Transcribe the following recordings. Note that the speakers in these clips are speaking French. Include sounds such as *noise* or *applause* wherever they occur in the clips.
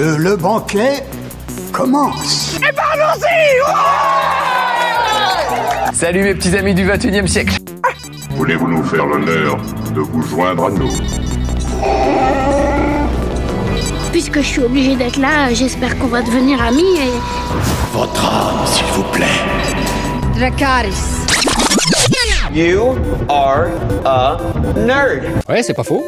que le banquet commence. Eh ben allons-y Salut mes petits amis du 21 e siècle Voulez-vous nous faire l'honneur de vous joindre à nous? Puisque je suis obligée d'être là, j'espère qu'on va devenir amis et... Votre âme, s'il vous plaît. Dracaris. You are a nerd. Ouais, c'est pas faux.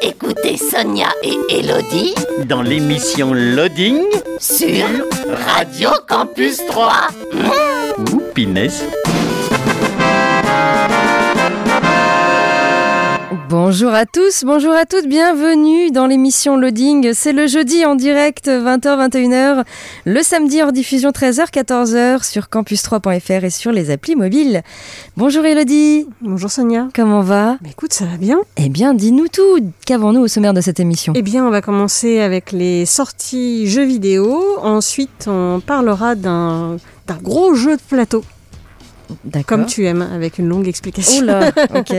Écoutez Sonia et Elodie Dans l'émission Loading sur Radio Campus 3. Ouh, pinesse. Bonjour à tous, bonjour à toutes, bienvenue dans l'émission Loading. C'est le jeudi en direct 20h-21h, le samedi en diffusion 13h-14h sur campus3.fr et sur les applis mobiles. Bonjour Elodie. Bonjour Sonia. Comment va? Bah Écoute, ça va bien. Eh bien, dis-nous tout. Qu'avons-nous au sommaire de cette émission? Eh bien, on va commencer avec les sorties jeux vidéo. Ensuite, on parlera d'un gros jeu de plateau. Comme tu aimes, avec une longue explication. *laughs* Ok.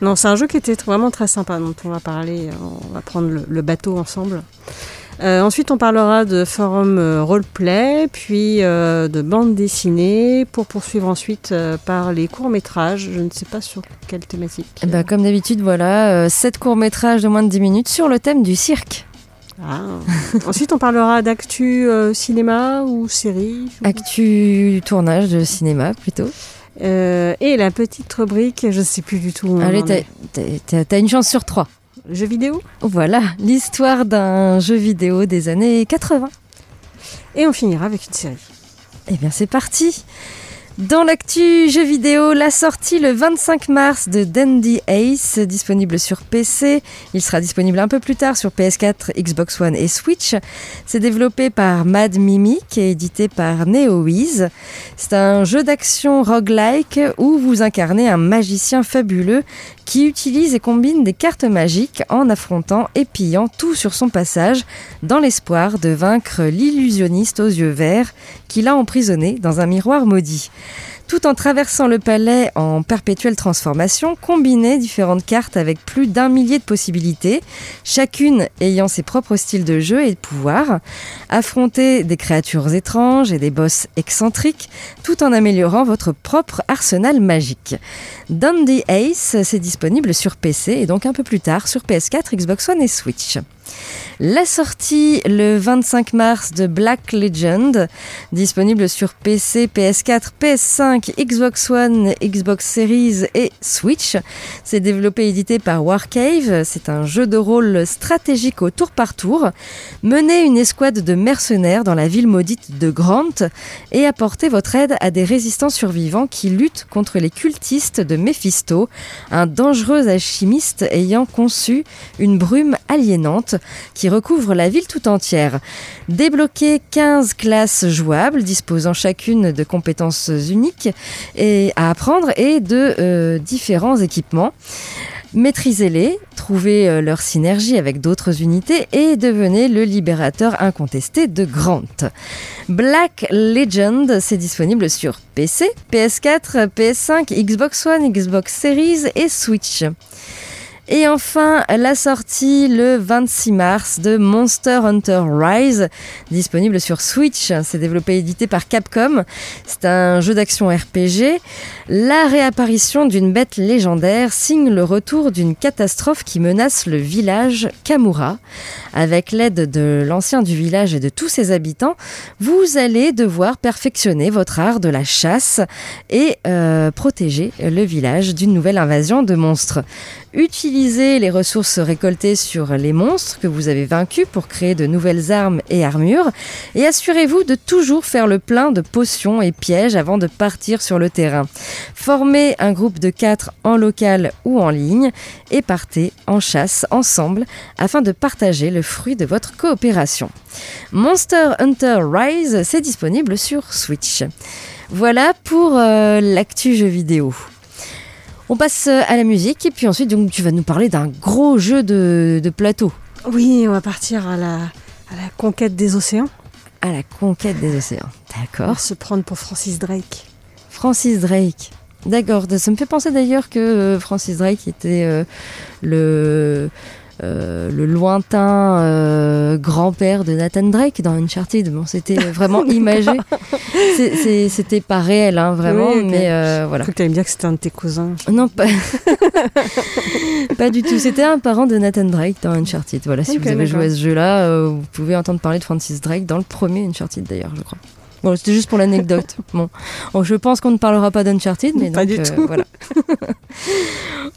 non, c'est un jeu qui était vraiment très sympa, dont on va parler, on va prendre le, le bateau ensemble. Euh, ensuite, on parlera de forum euh, roleplay, puis euh, de bande dessinée, pour poursuivre ensuite euh, par les courts-métrages. Je ne sais pas sur quelle thématique. Bah, comme d'habitude, voilà, 7 courts-métrages de moins de 10 minutes sur le thème du cirque. Ah. *laughs* Ensuite, on parlera d'actu euh, cinéma ou série. Actu tournage de cinéma plutôt. Euh, et la petite rubrique, je sais plus du tout. où Allez, t'as- une chance sur trois. Jeux vidéo? Voilà, l'histoire d'un jeu vidéo des années 80. Et on finira avec une série. Eh bien, c'est parti dans l'actu jeu vidéo, la sortie le 25 mars de Dandy Ace, disponible sur PC. Il sera disponible un peu plus tard sur PS4, Xbox One et Switch. C'est développé par Mad Mimic et édité par NeoWiz. C'est un jeu d'action roguelike où vous incarnez un magicien fabuleux qui utilise et combine des cartes magiques en affrontant et pillant tout sur son passage dans l'espoir de vaincre l'illusionniste aux yeux verts qui l'a emprisonné dans un miroir maudit. Tout en traversant le palais en perpétuelle transformation, combinez différentes cartes avec plus d'un millier de possibilités, chacune ayant ses propres styles de jeu et de pouvoirs, affronter des créatures étranges et des boss excentriques, tout en améliorant votre propre arsenal magique. Dundee Ace, c'est disponible sur PC et donc un peu plus tard sur PS4, Xbox One et Switch. La sortie le 25 mars de Black Legend, disponible sur PC, PS4, PS5, Xbox One, Xbox Series et Switch. C'est développé et édité par Warcave. C'est un jeu de rôle stratégique au tour par tour. Menez une escouade de mercenaires dans la ville maudite de Grant et apportez votre aide à des résistants survivants qui luttent contre les cultistes de Mephisto, un dangereux alchimiste ayant conçu une brume aliénante qui recouvre la ville tout entière. Débloquez 15 classes jouables disposant chacune de compétences uniques et à apprendre et de euh, différents équipements. Maîtrisez-les, trouvez euh, leur synergie avec d'autres unités et devenez le libérateur incontesté de Grant. Black Legend, c'est disponible sur PC, PS4, PS5, Xbox One, Xbox Series et Switch. Et enfin, la sortie le 26 mars de Monster Hunter Rise, disponible sur Switch. C'est développé et édité par Capcom. C'est un jeu d'action RPG. La réapparition d'une bête légendaire signe le retour d'une catastrophe qui menace le village Kamura. Avec l'aide de l'ancien du village et de tous ses habitants, vous allez devoir perfectionner votre art de la chasse et euh, protéger le village d'une nouvelle invasion de monstres. Utilisez les ressources récoltées sur les monstres que vous avez vaincus pour créer de nouvelles armes et armures et assurez-vous de toujours faire le plein de potions et pièges avant de partir sur le terrain. Formez un groupe de 4 en local ou en ligne et partez en chasse ensemble afin de partager le fruit de votre coopération. Monster Hunter Rise, c'est disponible sur Switch. Voilà pour euh, l'actu jeu vidéo. On passe à la musique et puis ensuite donc, tu vas nous parler d'un gros jeu de, de plateau. Oui, on va partir à la, à la conquête des océans. À la conquête des océans. D'accord. Se prendre pour Francis Drake. Francis Drake. D'accord. Ça me fait penser d'ailleurs que euh, Francis Drake était euh, le euh, le lointain euh, grand-père de Nathan Drake dans Uncharted. Bon, c'était *laughs* vraiment imagé. C'était pas réel, hein, vraiment, Oui, ok. mais euh, voilà. Je crois que tu me dire que c'était un de tes cousins. Non, pas, *laughs* pas du tout. C'était un parent de Nathan Drake dans Uncharted. Voilà, si vous avez joué à ce jeu-là, vous pouvez entendre parler de Francis Drake dans le premier Uncharted d'ailleurs, je crois. Bon, c'était juste pour l'anecdote. *laughs* bon. Bon, je pense qu'on ne parlera pas d'Uncharted, mais Pas donc, du tout. voilà.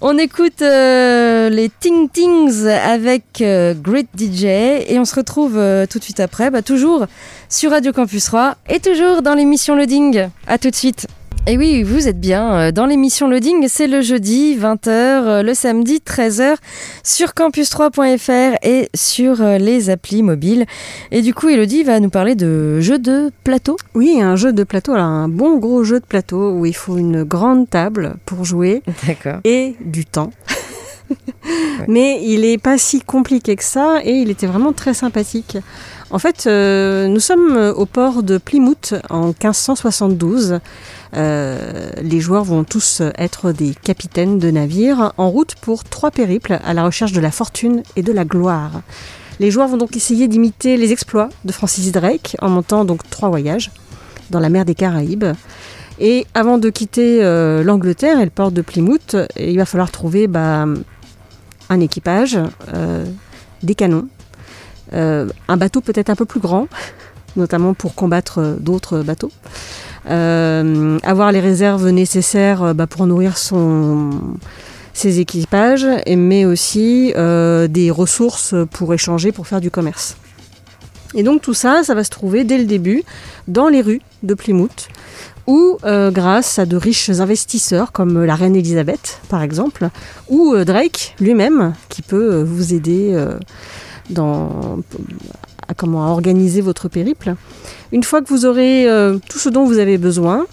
On écoute euh, les Ting Tings avec euh, Great DJ et on se retrouve euh, tout de suite après, bah, toujours sur Radio Campus 3 et toujours dans l'émission Loading. À tout de suite. Et oui, vous êtes bien euh, dans l'émission Loading, c'est le jeudi 20h, euh, le samedi 13h sur campus3.fr et sur euh, les applis mobiles. Et du coup, Elodie va nous parler de jeux de plateau. Oui, un jeu de plateau, alors un bon gros jeu de plateau où il faut une grande table pour jouer *laughs* D'accord. et du temps. *laughs* Mais il est pas si compliqué que ça et il était vraiment très sympathique. En fait, euh, nous sommes au port de Plymouth en 1572. Euh, les joueurs vont tous être des capitaines de navires en route pour trois périples à la recherche de la fortune et de la gloire. Les joueurs vont donc essayer d'imiter les exploits de Francis Drake en montant donc trois voyages dans la mer des Caraïbes. Et avant de quitter euh, l'Angleterre et le port de Plymouth, il va falloir trouver bah, un équipage, euh, des canons, un bateau peut-être un peu plus grand, *laughs* notamment pour combattre d'autres bateaux. Euh, avoir les réserves nécessaires euh, bah, pour nourrir son, ses équipages, mais aussi euh, des ressources pour échanger, pour faire du commerce. Et donc tout ça, ça va se trouver dès le début dans les rues de Plymouth, ou grâce à de riches investisseurs comme la reine Elisabeth par exemple, ou Drake lui-même qui peut vous aider dans, à, comment, organiser votre périple. Une fois que vous aurez euh, tout ce dont vous avez besoin,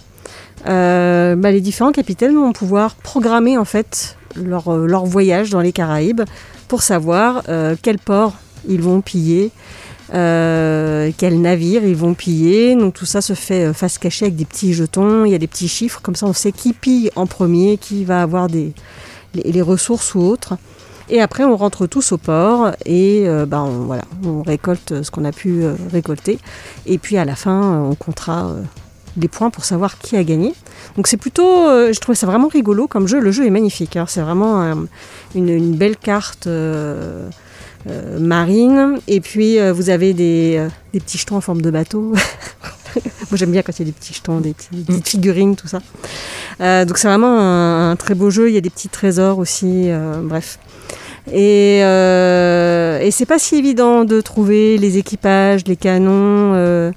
euh, bah, les différents capitaines vont pouvoir programmer en fait leur, euh, leur voyage dans les Caraïbes pour savoir quel port ils vont piller, quels navires ils vont piller. Donc tout ça se fait face cachée avec des petits jetons, il y a des petits chiffres, comme ça on sait qui pille en premier, qui va avoir des, les, les ressources ou autres. Et après on rentre tous au port et euh, bah, on, voilà, on récolte ce qu'on a pu euh, récolter. Et puis à la fin on comptera euh, les points pour savoir qui a gagné. Donc c'est plutôt, euh, je trouvais ça vraiment rigolo comme jeu. Le jeu est magnifique. hein. C'est vraiment une, belle carte. marine. Et puis, vous avez des, petits jetons en forme de bateau. *laughs* Moi, j'aime bien quand il y a des petits jetons, des, petites figurines, tout ça. Donc, c'est vraiment un, très beau jeu. Il y a des petits trésors aussi. bref. Et, euh, et c'est pas si évident de trouver les équipages, les canons. euh,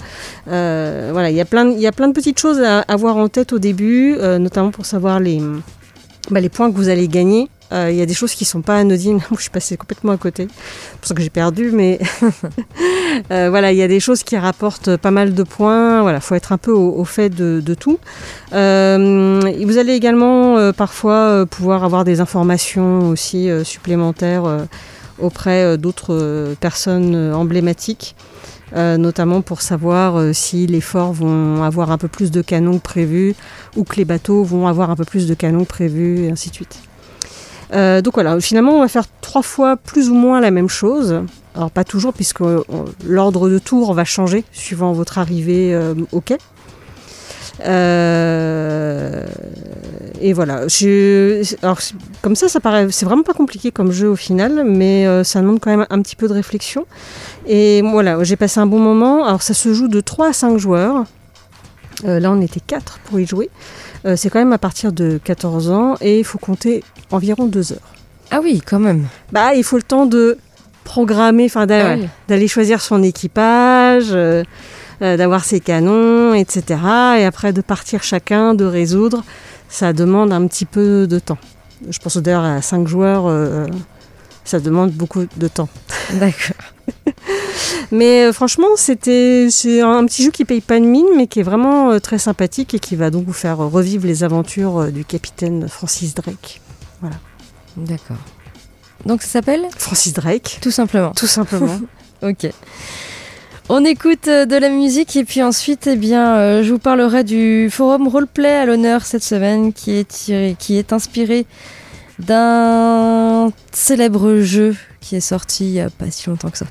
euh, voilà, il y a plein, de- petites choses à avoir en tête au début, euh, notamment pour savoir les, bah, les points que vous allez gagner. Euh, Il y a des choses qui sont pas anodines. *laughs* Je suis passée complètement à côté. C'est pour ça que j'ai perdu, mais *laughs* euh, voilà, il y a des choses qui rapportent pas mal de points. Voilà, faut être un peu au, fait de, tout. Euh, vous allez également parfois pouvoir avoir des informations aussi supplémentaires auprès d'autres personnes emblématiques. notamment pour savoir si les forts vont avoir un peu plus de canons que ou que les bateaux vont avoir un peu plus de canons que prévu et ainsi de suite. Euh, donc voilà, finalement on va faire trois fois plus ou moins la même chose. Alors pas toujours puisque euh, l'ordre de tour va changer suivant votre arrivée euh, au quai. Et voilà. Comme ça, ça paraît, c'est vraiment pas compliqué comme jeu au final, mais ça demande quand même un petit peu de réflexion. Et voilà, j'ai passé un bon moment. Alors ça se joue de 3 à 5 joueurs. Là, on était 4 pour y jouer. Euh, c'est quand même à partir de 14 ans et il faut compter environ 2 heures. Ah oui, quand même. Bah, il faut le temps de programmer, enfin d'aller, Ah d'aller choisir son équipage, euh, euh, d'avoir ses canons, etc. Et après de partir chacun, de résoudre, ça demande un petit peu de temps. Je pense d'ailleurs à 5 joueurs, ça demande beaucoup de temps. D'accord. *laughs* Mais euh, franchement, c'était c'est un petit jeu qui paye pas de mine, mais qui est vraiment euh, très sympathique et qui va donc vous faire euh, revivre les aventures du capitaine Francis Drake. D'accord. Donc ça s'appelle Francis Drake, Tout simplement. tout simplement. *laughs* Ok. On écoute de la musique et puis ensuite, eh bien, je vous parlerai du forum roleplay à l'honneur cette semaine qui est, tiré- qui est inspiré d'un célèbre jeu qui est sorti il n'y a pas si longtemps que ça.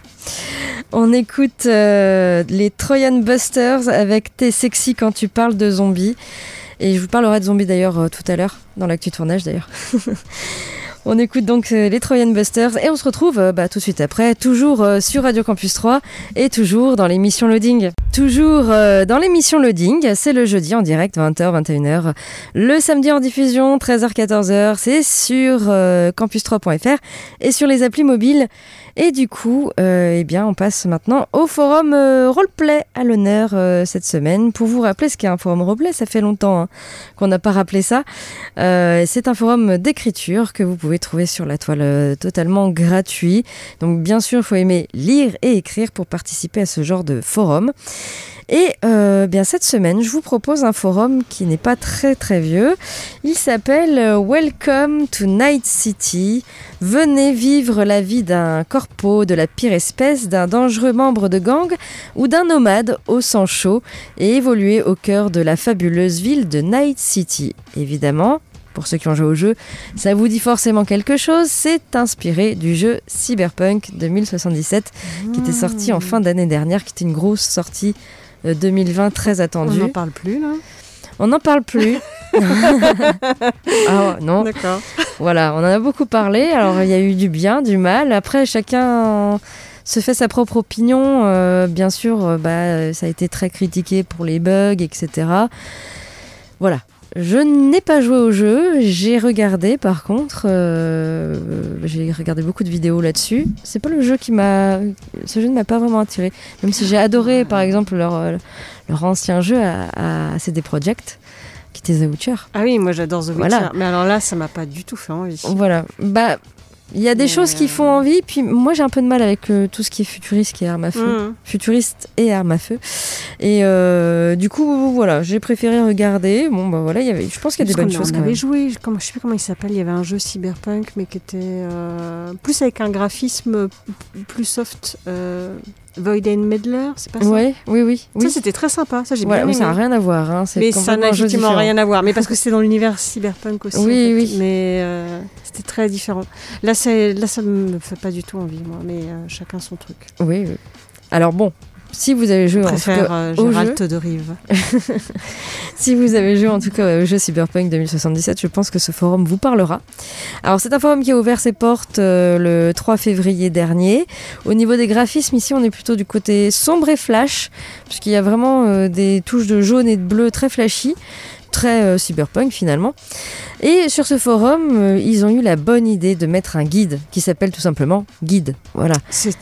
On écoute euh, les Trojan Busters avec T'es sexy quand tu parles de zombies. Et je vous parlerai de zombies d'ailleurs euh, tout à l'heure, dans l'actu tournage d'ailleurs. *laughs* On écoute donc euh, les Trojan Busters et on se retrouve bah, tout de suite après, toujours sur Radio Campus 3 et toujours dans l'émission Loading. Toujours euh, dans l'émission Loading, c'est le jeudi en direct 20h 21h, le samedi en diffusion 13h 14h, c'est sur euh, campus3.fr et sur les applis mobiles. Et du coup, euh, eh bien, on passe maintenant au forum roleplay à l'honneur cette semaine. Pour vous rappeler ce qu'est un forum roleplay, ça fait longtemps hein, qu'on n'a pas rappelé ça. C'est un forum d'écriture que vous pouvez trouver sur la toile totalement gratuit. Donc bien sûr, il faut aimer lire et écrire pour participer à ce genre de forum. Et euh, bien cette semaine, je vous propose un forum qui n'est pas très très vieux. Il s'appelle euh, Welcome to Night City. Venez vivre la vie d'un corpo de la pire espèce, d'un dangereux membre de gang ou d'un nomade au sang chaud et évoluer au cœur de la fabuleuse ville de Night City. Évidemment, pour ceux qui ont joué au jeu, ça vous dit forcément quelque chose. C'est inspiré du jeu Cyberpunk 2077 qui était sorti en fin d'année dernière, qui était une grosse sortie euh, 2020 très On attendue. n'en parle plus là? On n'en parle plus. *laughs* ah non, D'accord. voilà, on en a beaucoup parlé. Alors il y a eu du bien, du mal. Après, chacun se fait sa propre opinion. Euh, bien sûr, euh, bah, ça a été très critiqué pour les bugs, etc. Voilà. Je n'ai pas joué au jeu, j'ai regardé par contre, euh, j'ai regardé beaucoup de vidéos là-dessus. C'est pas le jeu qui m'a, ce jeu ne m'a pas vraiment attiré, même si j'ai adoré par exemple leur, leur ancien jeu à, à CD Projekt, qui était The Witcher. Ah oui, moi j'adore The Witcher. Voilà. Mais alors là, ça m'a pas du tout fait envie. Voilà. Bah, il y a des Mais, choses qui euh, font envie, puis moi j'ai un peu de mal avec euh, tout ce qui est futuriste et arme à feu. Mhm. Futuriste et arme à feu. Et euh, du coup, voilà, j'ai préféré regarder. Bon, bah voilà, il y avait, je pense qu'il y a des bonnes choses On quand avait même. joué, je comment- je sais plus comment il s'appelle, il y avait un jeu cyberpunk, mais qui était euh, plus avec un graphisme plus soft. Void and Meddler, c'est pas ça Ouais, oui, oui. oui. Ça, c'était très sympa, ça j'ai Ouais, bien mais aimé. ça n'a rien à voir. Hein. c'est mais ça n'a effectivement rien à voir. Mais parce que c'était dans l'univers cyberpunk aussi. Oui, en fait. oui. Mais euh, c'était très différent. Là, c'est, là, ça me fait pas du tout envie, moi. Mais euh, chacun son truc. Oui, oui. Alors bon, si vous avez joué en tout cas euh, au jeu, de Rive. *laughs* Si vous avez joué en tout cas au jeu Cyberpunk 2077, je pense que ce forum vous parlera. Alors c'est un forum qui a ouvert ses portes euh, le 3 février dernier. Au niveau des graphismes, ici on est plutôt du côté sombre et flash, puisqu'il y a vraiment euh, des touches de jaune et de bleu très flashy, très euh, cyberpunk finalement. Et sur ce forum, euh, ils ont eu la bonne idée de mettre un guide qui s'appelle tout simplement guide. Voilà, C'est,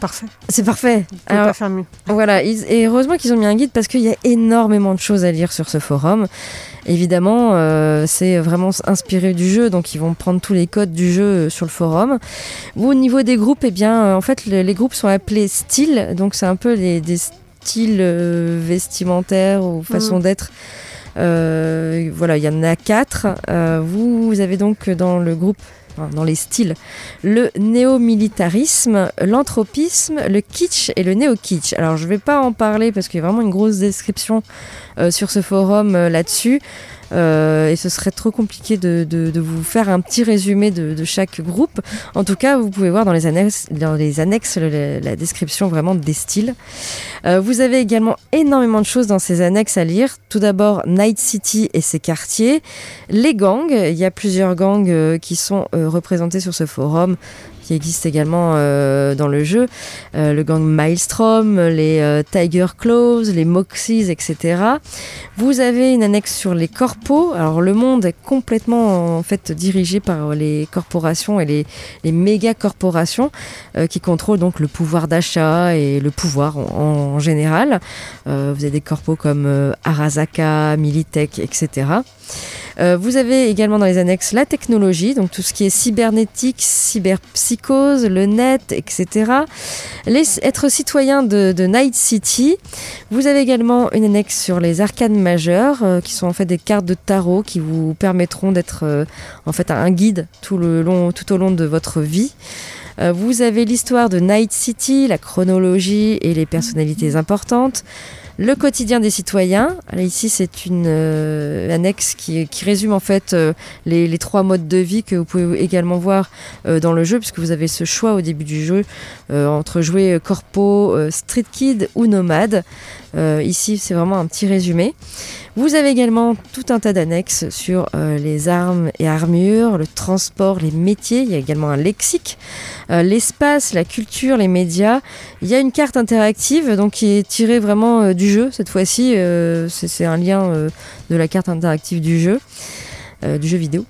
parfait. c'est parfait. On peut pas faire mieux. voilà, ils- et heureusement qu'ils ont mis un guide parce qu'il y a énormément de choses à lire sur ce forum. Évidemment, euh, c'est vraiment inspiré du jeu, donc ils vont prendre tous les codes du jeu sur le forum. Au niveau des groupes, eh bien, en fait, le- les groupes sont appelés styles, donc c'est un peu les, des styles vestimentaires ou façon d'être. Euh, voilà, il y en a quatre. Euh, vous, avez donc dans le groupe, enfin, dans les styles, le néo-militarisme, l'anthropisme, le kitsch et le néo-kitsch. Alors je vais pas en parler parce qu'il y a vraiment une grosse description euh, sur ce forum là-dessus. Euh, et ce serait trop compliqué de, de- vous faire un petit résumé de, de chaque groupe. En tout cas, vous pouvez voir dans les annexes, dans les annexes la description vraiment des styles. Euh, vous avez également énormément de choses dans ces annexes à lire. Tout d'abord, Night City et ses quartiers, les gangs. Il y a plusieurs gangs euh, qui sont représentés sur ce forum qui existent également euh, dans le jeu. Euh, le gang Maelstrom, les euh, Tiger Claws, les Moxies, etc. Vous avez une annexe sur les corpos. Alors le monde est complètement en fait dirigé par les corporations et les, méga corporations qui contrôlent donc le pouvoir d'achat et le pouvoir en, général. Vous avez des corpos comme Arasaka, Militech, etc. Euh, vous avez également dans les annexes la technologie, donc tout ce qui est cybernétique, cyberpsychose, le net, etc. Être citoyen de, Night City. Vous avez également une annexe sur les arcanes majeures, euh, qui sont en fait des cartes de tarot qui vous permettront d'être euh, en fait un guide tout, le long, tout au long de votre vie. Vous avez l'histoire de Night City, la chronologie et les personnalités importantes. Le quotidien des citoyens. Ici, c'est une euh, annexe qui, résume en fait euh, les, trois modes de vie que vous pouvez également voir euh, dans le jeu, puisque vous avez ce choix au début du jeu entre jouer corpo, street kid ou nomade. ici, c'est vraiment un petit résumé. Vous avez également tout un tas d'annexes sur les armes et armures, le transport, les métiers. Il y a également un lexique, l'espace, la culture, les médias. Il y a une carte interactive donc qui est tirée vraiment du cette fois-ci. c'est un lien de la carte interactive du jeu, du jeu vidéo.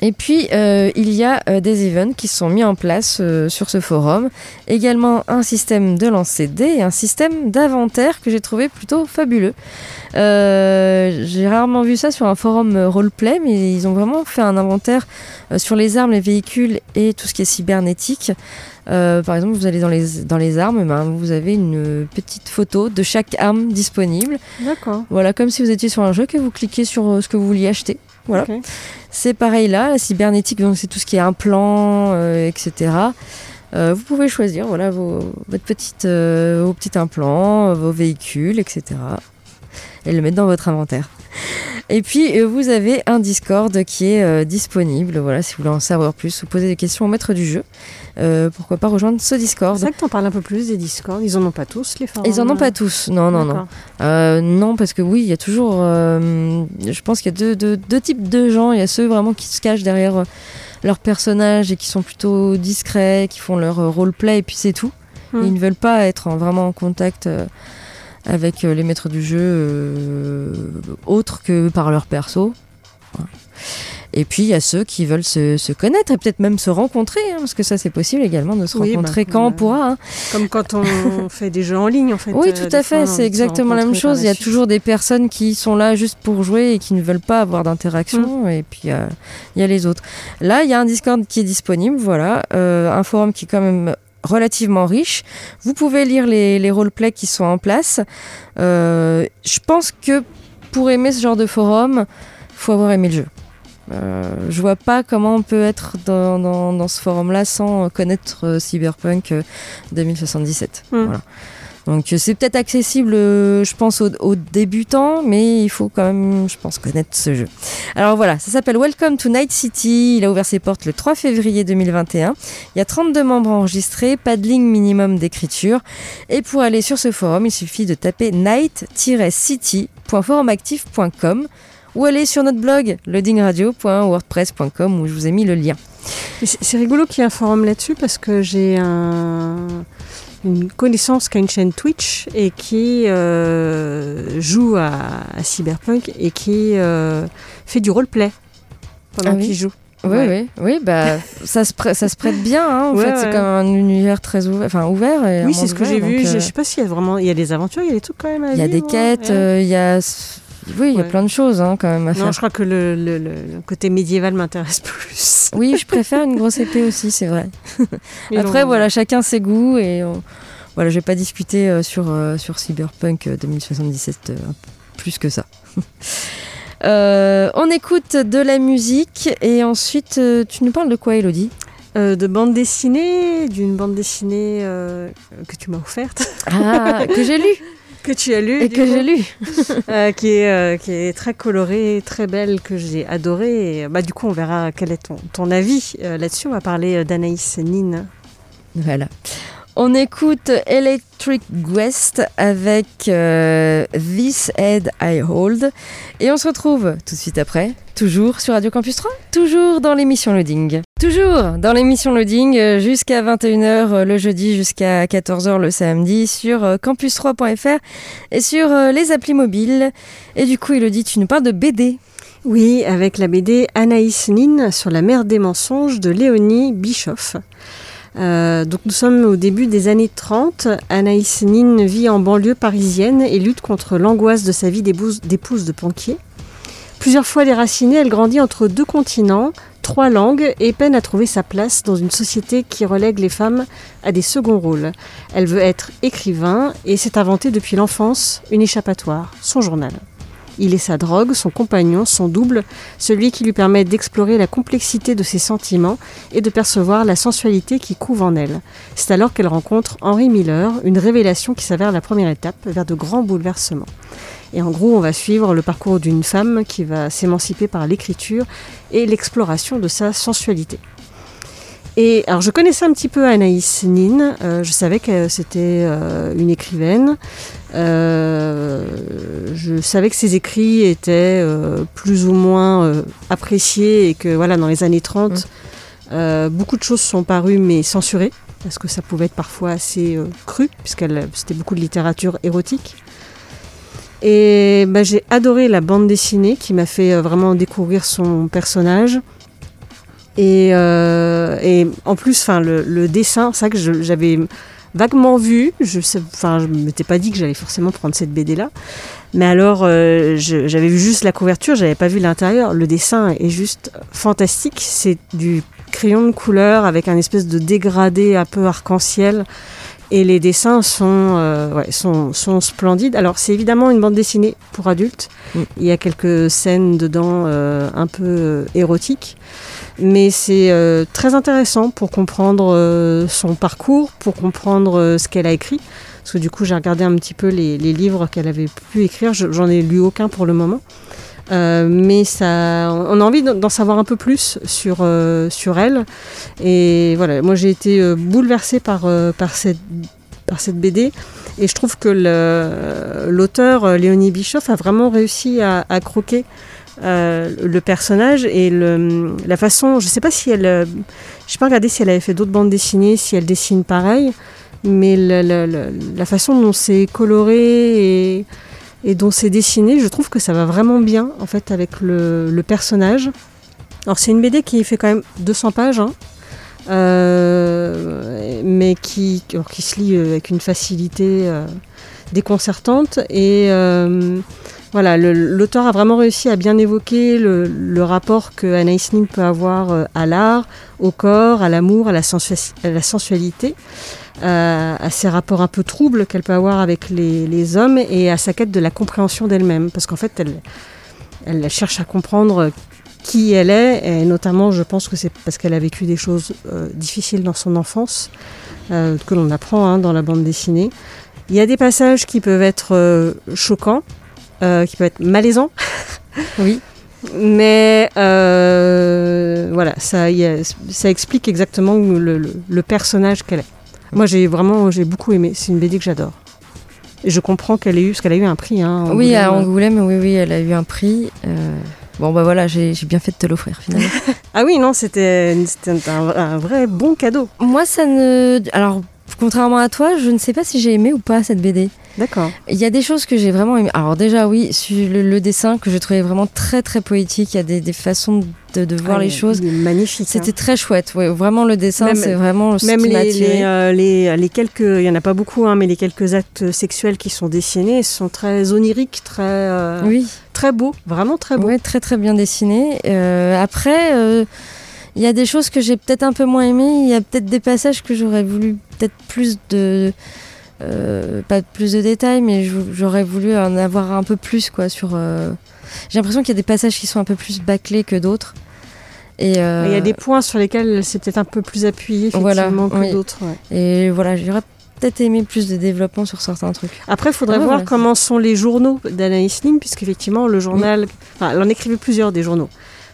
Et puis, euh, il y a euh, des events qui sont mis en place euh, sur ce forum. Également un système de lancer dés et un système d'inventaire que j'ai trouvé plutôt fabuleux. j'ai rarement vu ça sur un forum roleplay, mais ils ont vraiment fait un inventaire sur les armes, les véhicules et tout ce qui est cybernétique. par exemple, vous allez dans les, dans les armes, ben, vous avez une petite photo de chaque arme disponible. D'accord. Voilà, comme si vous étiez sur un jeu, que vous cliquez sur ce que vous vouliez acheter. Voilà. C'est pareil là, la cybernétique, donc c'est tout ce qui est implant, euh, etc. Euh, vous pouvez choisir voilà, vos, votre petite, euh, vos petits implants, vos véhicules, etc. Et le mettre dans votre inventaire. Et puis vous avez un Discord qui est disponible. Voilà, si vous voulez en savoir plus ou poser des questions au maître du jeu, pourquoi pas rejoindre ce Discord. C'est vrai que tu en parles un peu plus des Discords. Ils en ont pas tous les forums. Ils en ont pas tous. Non, non, non. non, parce que oui, il y a toujours. je pense qu'il y a deux, deux, types de gens. Il y a ceux vraiment qui se cachent derrière leurs personnages et qui sont plutôt discrets, qui font leur roleplay et puis c'est tout. Hmm. Ils ne veulent pas être vraiment en contact avec les maîtres du jeu autres que par leur perso. Et puis il y a ceux qui veulent se, connaître et peut-être même se rencontrer, hein, parce que ça c'est possible également de se rencontrer bah, quand on pourra. Hein. Comme quand on *laughs* fait des jeux en ligne en fait. Oui, tout à fait, c'est exactement la même chose. Il y a toujours des personnes qui sont là juste pour jouer et qui ne veulent pas avoir d'interaction, mm. et puis il y a les autres. Là, il y a un Discord qui est disponible, voilà, euh, un forum qui est quand même relativement riche. Vous pouvez lire les, les roleplays qui sont en place. Euh, je pense que pour aimer ce genre de forum, faut avoir aimé le jeu. Euh, je vois pas comment on peut être dans, dans, ce forum-là sans connaître euh, Cyberpunk 2077. Euh, hmm. Voilà. Donc c'est peut-être accessible, je pense, aux, débutants, mais il faut quand même, je pense, connaître ce jeu. Alors voilà, ça s'appelle Welcome to Night City. Il a ouvert ses portes le 3 février 2021. Il y a 32 membres enregistrés, pas de ligne minimum d'écriture. Et pour aller sur ce forum, il suffit de taper night-city.forumactif.com ou allez sur notre blog loadingradio.wordpress.com où je vous ai mis le lien. C'est rigolo qu'il y ait un forum là-dessus parce que j'ai une connaissance qui a une chaîne Twitch et qui euh, joue à, Cyberpunk et qui euh, fait du roleplay pendant ah qu'il joue. Oui, oui, oui, bah, *laughs* ça, se ça se prête bien. Hein, en fait, c'est comme un univers très ouvert. Enfin, ouvert oui, c'est ce que j'ai vu. Je euh, sais pas s'il y a vraiment. Il y a des aventures, il y a des trucs quand même à Il y a des quêtes, il y a oui, il y a plein de choses hein, quand même à faire. Non, je crois que le, le, le côté médiéval m'intéresse *laughs* plus. oui, je préfère une grosse épée aussi, c'est vrai. *laughs* Après, voilà, chacun ses goûts et voilà, je vais pas discuter euh, sur, euh, sur Cyberpunk 2077 euh, plus que ça. *laughs* on écoute de la musique et ensuite, tu nous parles de quoi, Elodie? De bande dessinée, d'une bande dessinée que tu m'as offerte. Ah, que j'ai lu que tu as lu et que j'ai lu, *laughs* euh, qui est euh, qui est très colorée, très belle, que j'ai adorée. Et, bah du coup, on verra quel est ton, ton avis euh, là-dessus. On va parler d'Anaïs Nin. Voilà. On écoute Electric West avec This Head I Hold et on se retrouve tout de suite après, toujours sur Radio Campus 3, toujours dans l'émission Loading. Toujours dans l'émission Loading euh, jusqu'à 21h euh, le jeudi, jusqu'à 14h le samedi sur euh, campus3.fr et sur les applis mobiles. Et du coup, Elodie, tu nous parles de BD. Oui, avec la BD Anaïs Nin sur la mer des mensonges de Léonie Bischoff. Donc nous sommes au début des années 30. Anaïs Nin vit en banlieue parisienne et lutte contre l'angoisse de sa vie d'épouse de banquier. Plusieurs fois déracinée, elle grandit entre deux continents, trois langues et peine à trouver sa place dans une société qui relègue les femmes à des seconds rôles. Elle veut être écrivain et s'est inventée depuis l'enfance une échappatoire, son journal. Il est sa drogue, son compagnon, son double, celui qui lui permet d'explorer la complexité de ses sentiments et de percevoir la sensualité qui couve en elle. C'est alors qu'elle rencontre Henry Miller, une révélation qui s'avère la première étape vers de grands bouleversements. Et en gros, on va suivre le parcours d'une femme qui va s'émanciper par l'écriture et l'exploration de sa sensualité. Et alors, je connaissais un petit peu Anaïs Nin. Euh, je savais que c'était euh, une écrivaine. Euh, je savais que ses écrits étaient plus ou moins appréciés et que voilà, dans les années 30, beaucoup de choses sont parues mais censurées parce que ça pouvait être parfois assez cru puisqu'elle c'était beaucoup de littérature érotique. Et bah, j'ai adoré la bande dessinée qui m'a fait euh, vraiment découvrir son personnage. Et, euh, et en plus, enfin, le, le, dessin, ça que j'avais vaguement vu. Je ne m'étais pas dit que j'allais forcément prendre cette BD là. Mais alors, euh, j'avais vu juste la couverture, j'avais pas vu l'intérieur. Le dessin est juste fantastique. C'est du crayon de couleur avec un espèce de dégradé un peu arc-en-ciel et les dessins sont, euh, ouais, sont, sont, splendides. Alors, c'est évidemment une bande dessinée pour adultes. Mm. Il y a quelques scènes dedans euh, un peu érotiques. Mais c'est très intéressant pour comprendre son parcours, pour comprendre ce qu'elle a écrit. Parce que du coup, j'ai regardé un petit peu les, livres qu'elle avait pu écrire. J'en ai lu aucun pour le moment. Euh, mais ça, on a envie d'en savoir un peu plus sur, euh, sur elle. Et voilà, moi j'ai été euh, bouleversée par, par, cette, par cette BD. Et je trouve que l'auteur, Léonie Bischoff, a vraiment réussi à croquer le personnage et le, la façon. Je ne sais pas si elle. je n'ai pas regardé si elle avait fait d'autres bandes dessinées, si elle dessine pareil. Mais la, façon dont c'est coloré et et dont c'est dessiné, je trouve que ça va vraiment bien en fait avec le, personnage. Alors c'est une BD qui fait quand même 200 pages, hein, euh, mais qui, qui se lit euh, avec une facilité euh, déconcertante. Et voilà, l'auteur a vraiment réussi à bien évoquer le, rapport que Anaïs Nin peut avoir à l'art, au corps, à l'amour, à, la sensualité à, ses rapports un peu troubles qu'elle peut avoir avec les, hommes et à sa quête de la compréhension d'elle-même. Parce qu'en fait, elle, cherche à comprendre qui elle est, et notamment, je pense que c'est parce qu'elle a vécu des choses euh, difficiles dans son enfance, euh, que l'on apprend hein, dans la bande dessinée. Il y a des passages qui peuvent être euh, choquants, qui peuvent être malaisants. *laughs* oui. Mais voilà, ça, ça explique exactement le personnage qu'elle est. Moi, j'ai vraiment j'ai beaucoup aimé. C'est une BD que j'adore. Et je comprends qu'elle ait eu, parce qu'elle a eu un prix. Hein, oui, à Angoulême, oui, oui, elle a eu un prix. Euh, bon, bah voilà, j'ai bien fait de te l'offrir finalement. *laughs* ah oui, non, c'était un, un, vrai bon cadeau. Moi, ça ne. Alors, contrairement à toi, je ne sais pas si j'ai aimé ou pas cette BD. D'accord. Il y a des choses que j'ai vraiment aimé. Alors déjà oui, le, le, dessin que je trouvais vraiment très très poétique. Il y a des, des façons de, de voir ah, les choses. magnifique. C'était hein. très chouette. Ouais, vraiment le dessin, c'est vraiment même les, les, euh, les, les, quelques, il y en a pas beaucoup, hein, mais les quelques actes sexuels qui sont dessinés sont très oniriques, très euh, oui, très beaux, vraiment très beaux. Ouais, très très bien dessinés. Euh, après. Il y a des choses que j'ai peut-être un peu moins aimées. Il y a peut-être des passages que j'aurais voulu peut-être plus de euh, pas plus de détails, mais j'aurais voulu en avoir un peu plus quoi sur. Euh, j'ai l'impression qu'il y a des passages qui sont un peu plus bâclés que d'autres. Et euh, il y a des points sur lesquels c'est peut-être un peu plus appuyé effectivement que d'autres. Et voilà, j'aurais peut-être aimé plus de développement sur certains trucs. Après, il faudrait voir comment sont les journaux d'Anaïs Nin, puisqu'effectivement, le journal. Enfin, elle en écrivait plusieurs des journaux.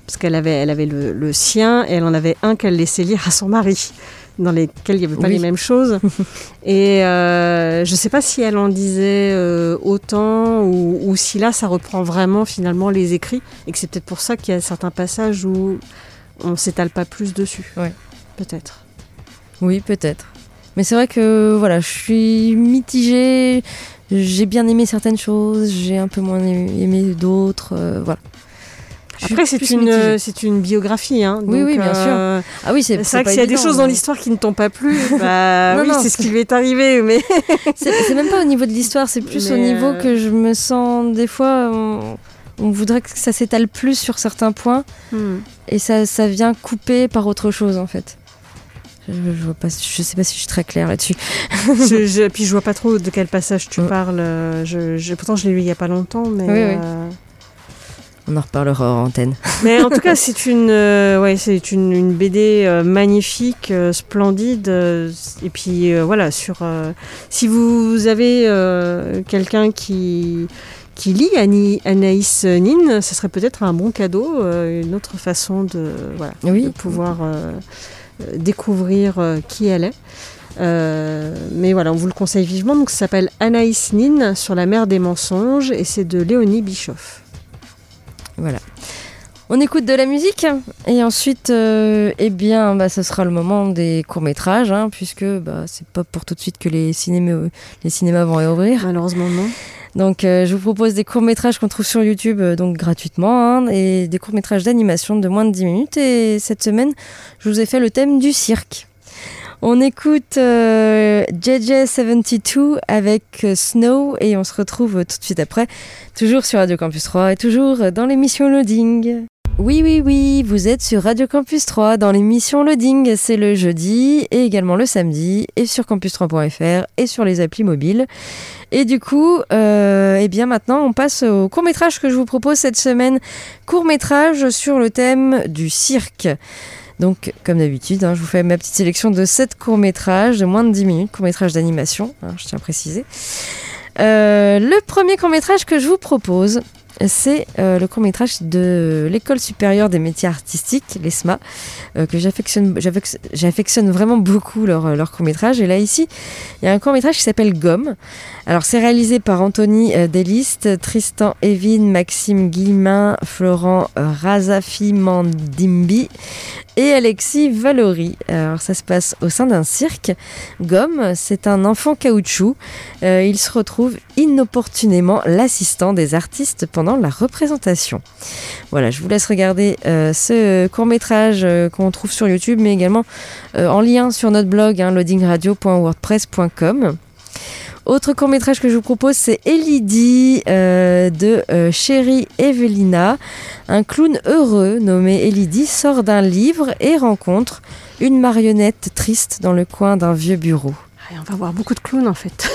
Parce qu'elle avait, elle avait le, le, sien et elle en avait un qu'elle laissait lire à son mari dans lesquels il n'y avait pas les mêmes choses. *laughs* et euh, je ne sais pas si elle en disait euh, autant ou, si là, ça reprend vraiment finalement les écrits et que c'est peut-être pour ça qu'il y a certains passages où on s'étale pas plus dessus. Ouais. Peut-être. Oui, peut-être. Mais c'est vrai que voilà, je suis mitigée. J'ai bien aimé certaines choses, j'ai un peu moins aimé d'autres. Euh, voilà. Après, c'est une, c'est une biographie. Hein, oui, oui, bien euh, sûr. Ah oui, c'est vrai qu'il y a des choses dans l'histoire qui ne t'ont pas plu. *laughs* Bah, oui, c'est ce qui lui est arrivé. Mais *laughs* c'est même pas au niveau de l'histoire, c'est plus au niveau euh, que je me sens des fois. On, voudrait que ça s'étale plus sur certains points hmm. et ça, ça vient couper par autre chose en fait. Je, je, vois pas, je sais pas si je suis très claire là-dessus. je, je, *laughs* puis je vois pas trop de quel passage tu parles. Je, pourtant, je l'ai lu il y a pas longtemps, mais. Oui, oui. On en reparlera en antenne. Mais en tout cas, c'est une, euh, ouais, c'est une, une BD euh, magnifique, euh, splendide. et puis voilà, sur si vous avez quelqu'un qui qui lit Annie- Anaïs Nin, ce serait peut-être un bon cadeau, une autre façon de voilà Oui. de pouvoir découvrir qui elle est. Mais voilà, on vous le conseille vivement. Donc, ça s'appelle Anaïs Nin sur la mer des mensonges et c'est de Léonie Bischoff. Voilà. On écoute de la musique et ensuite, euh, eh bien, bah, ce sera le moment des courts métrages, hein, puisque bah, c'est pas pour tout de suite que les cinémas, les cinémas vont réouvrir. Malheureusement, non. Donc, euh, je vous propose des courts métrages qu'on trouve sur YouTube, euh, donc gratuitement, hein, et des courts métrages d'animation de moins de 10 minutes. Et cette semaine, je vous ai fait le thème du cirque. On écoute euh, JJ72 avec euh, Snow et on se retrouve tout de suite après, toujours sur Radio Campus 3 et toujours dans l'émission Loading. Oui, oui, oui, vous êtes sur Radio Campus 3 dans l'émission Loading. C'est le jeudi et également le samedi et sur campus3.fr et sur les applis mobiles. Et du coup, euh, eh bien maintenant, on passe au court métrage que je vous propose cette semaine. Court métrage sur le thème du cirque. Donc, comme d'habitude, hein, je vous fais ma petite sélection de 7 courts-métrages de moins de 10 minutes, courts-métrages d'animation, hein, je tiens à préciser. Euh, le premier court-métrage que je vous propose, c'est euh, le court-métrage de l'École supérieure des métiers artistiques, l'ESMA, euh, que j'affectionne, j'affec- j'affectionne vraiment beaucoup leur, leur court-métrage. Et là, ici, il y a un court-métrage qui s'appelle Gomme. Alors, c'est réalisé par Anthony Deliste, Tristan Evin, Maxime Guillemin, Florent Razafi Mandimbi et Alexis Valory. Alors, ça se passe au sein d'un cirque. Gomme, c'est un enfant caoutchouc. Euh, il se retrouve inopportunément l'assistant des artistes pendant la représentation. Voilà, je vous laisse regarder euh, ce court-métrage euh, qu'on trouve sur YouTube, mais également en lien sur notre blog, hein, loadingradio.wordpress.com. Autre court métrage que je vous propose, c'est Elidie euh, de euh, Chérie Evelina. Un clown heureux nommé Elidie sort d'un livre et rencontre une marionnette triste dans le coin d'un vieux bureau. On va voir beaucoup de clowns en fait.